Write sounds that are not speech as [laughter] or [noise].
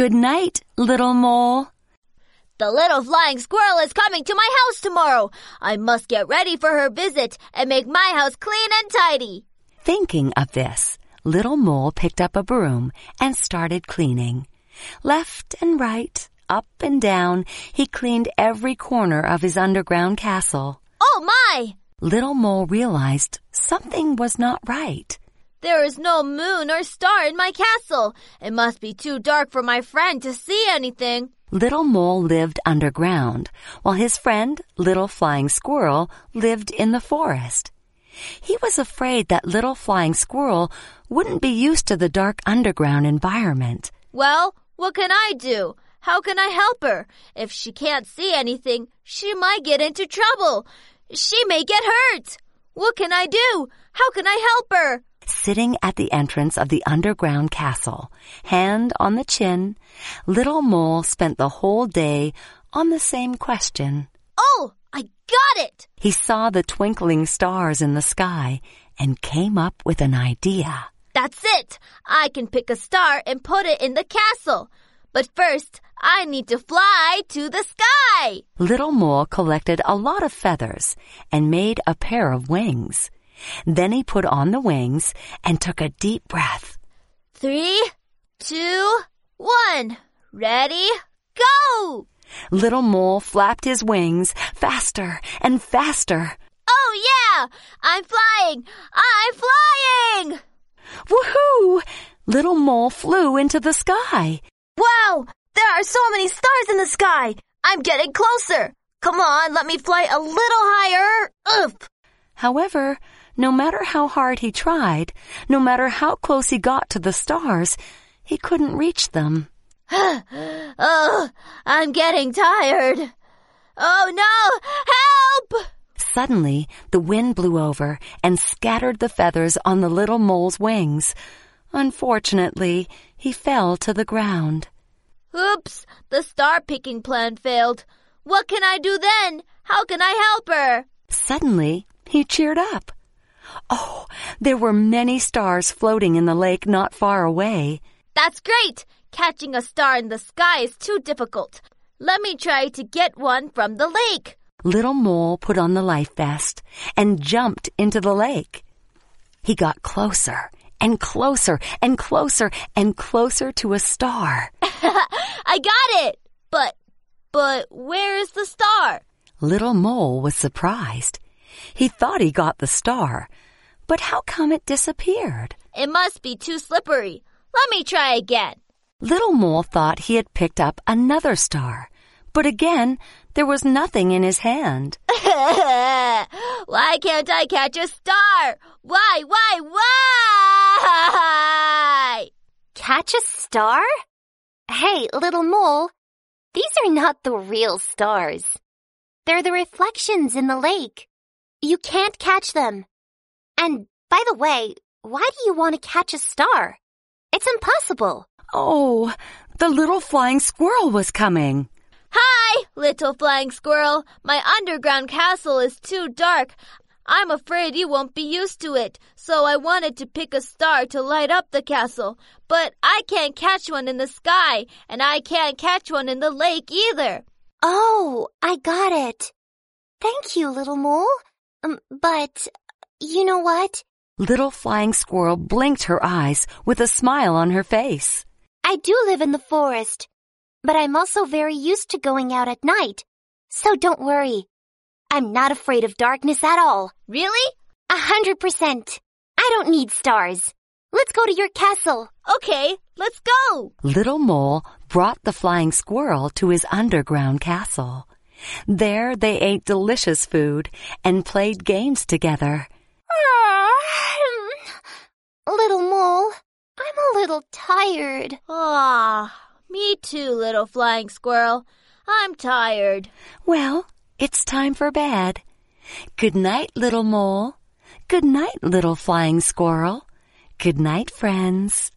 Good night, little mole. The little flying squirrel is coming to my house tomorrow. I must get ready for her visit and make my house clean and tidy. Thinking of this, little mole picked up a broom and started cleaning. Left and right, up and down, he cleaned every corner of his underground castle. Oh my! Little mole realized something was not right. There is no moon or star in my castle. It must be too dark for my friend to see anything. Little Mole lived underground, while his friend, Little Flying Squirrel, lived in the forest. He was afraid that Little Flying Squirrel wouldn't be used to the dark underground environment. Well, what can I do? How can I help her? If she can't see anything, she might get into trouble. She may get hurt. What can I do? How can I help her? Sitting at the entrance of the underground castle, hand on the chin, Little Mole spent the whole day on the same question. Oh, I got it! He saw the twinkling stars in the sky and came up with an idea. That's it! I can pick a star and put it in the castle. But first, I need to fly to the sky! Little Mole collected a lot of feathers and made a pair of wings. Then he put on the wings and took a deep breath. Three, two, one. Ready? Go! Little Mole flapped his wings faster and faster. Oh yeah! I'm flying! I'm flying! Woohoo! Little Mole flew into the sky. Wow! There are so many stars in the sky! I'm getting closer! Come on, let me fly a little higher! Up! However, no matter how hard he tried, no matter how close he got to the stars, he couldn't reach them. [gasps] oh, I'm getting tired. Oh no! Help! Suddenly, the wind blew over and scattered the feathers on the little mole's wings. Unfortunately, he fell to the ground. Oops, the star picking plan failed. What can I do then? How can I help her? Suddenly, he cheered up. Oh, there were many stars floating in the lake not far away. That's great! Catching a star in the sky is too difficult. Let me try to get one from the lake. Little Mole put on the life vest and jumped into the lake. He got closer and closer and closer and closer to a star. [laughs] I got it! But, but where is the star? Little Mole was surprised. He thought he got the star, but how come it disappeared? It must be too slippery. Let me try again. Little Mole thought he had picked up another star, but again, there was nothing in his hand. [laughs] why can't I catch a star? Why, why, why? Catch a star? Hey, little mole, these are not the real stars. They're the reflections in the lake. You can't catch them. And by the way, why do you want to catch a star? It's impossible. Oh, the little flying squirrel was coming. Hi, little flying squirrel. My underground castle is too dark. I'm afraid you won't be used to it, so I wanted to pick a star to light up the castle. But I can't catch one in the sky, and I can't catch one in the lake either. Oh, I got it. Thank you, little mole. Um, but, you know what? Little flying squirrel blinked her eyes with a smile on her face. I do live in the forest, but I'm also very used to going out at night. So don't worry. I'm not afraid of darkness at all. Really? A hundred percent. I don't need stars. Let's go to your castle. Okay, let's go. Little Mole brought the flying squirrel to his underground castle. There they ate delicious food and played games together. Little Mole, I'm a little tired. Ah, me too, little flying squirrel. I'm tired. Well, it's time for bed. Good night, little mole. Good night, little flying squirrel. Good night, friends.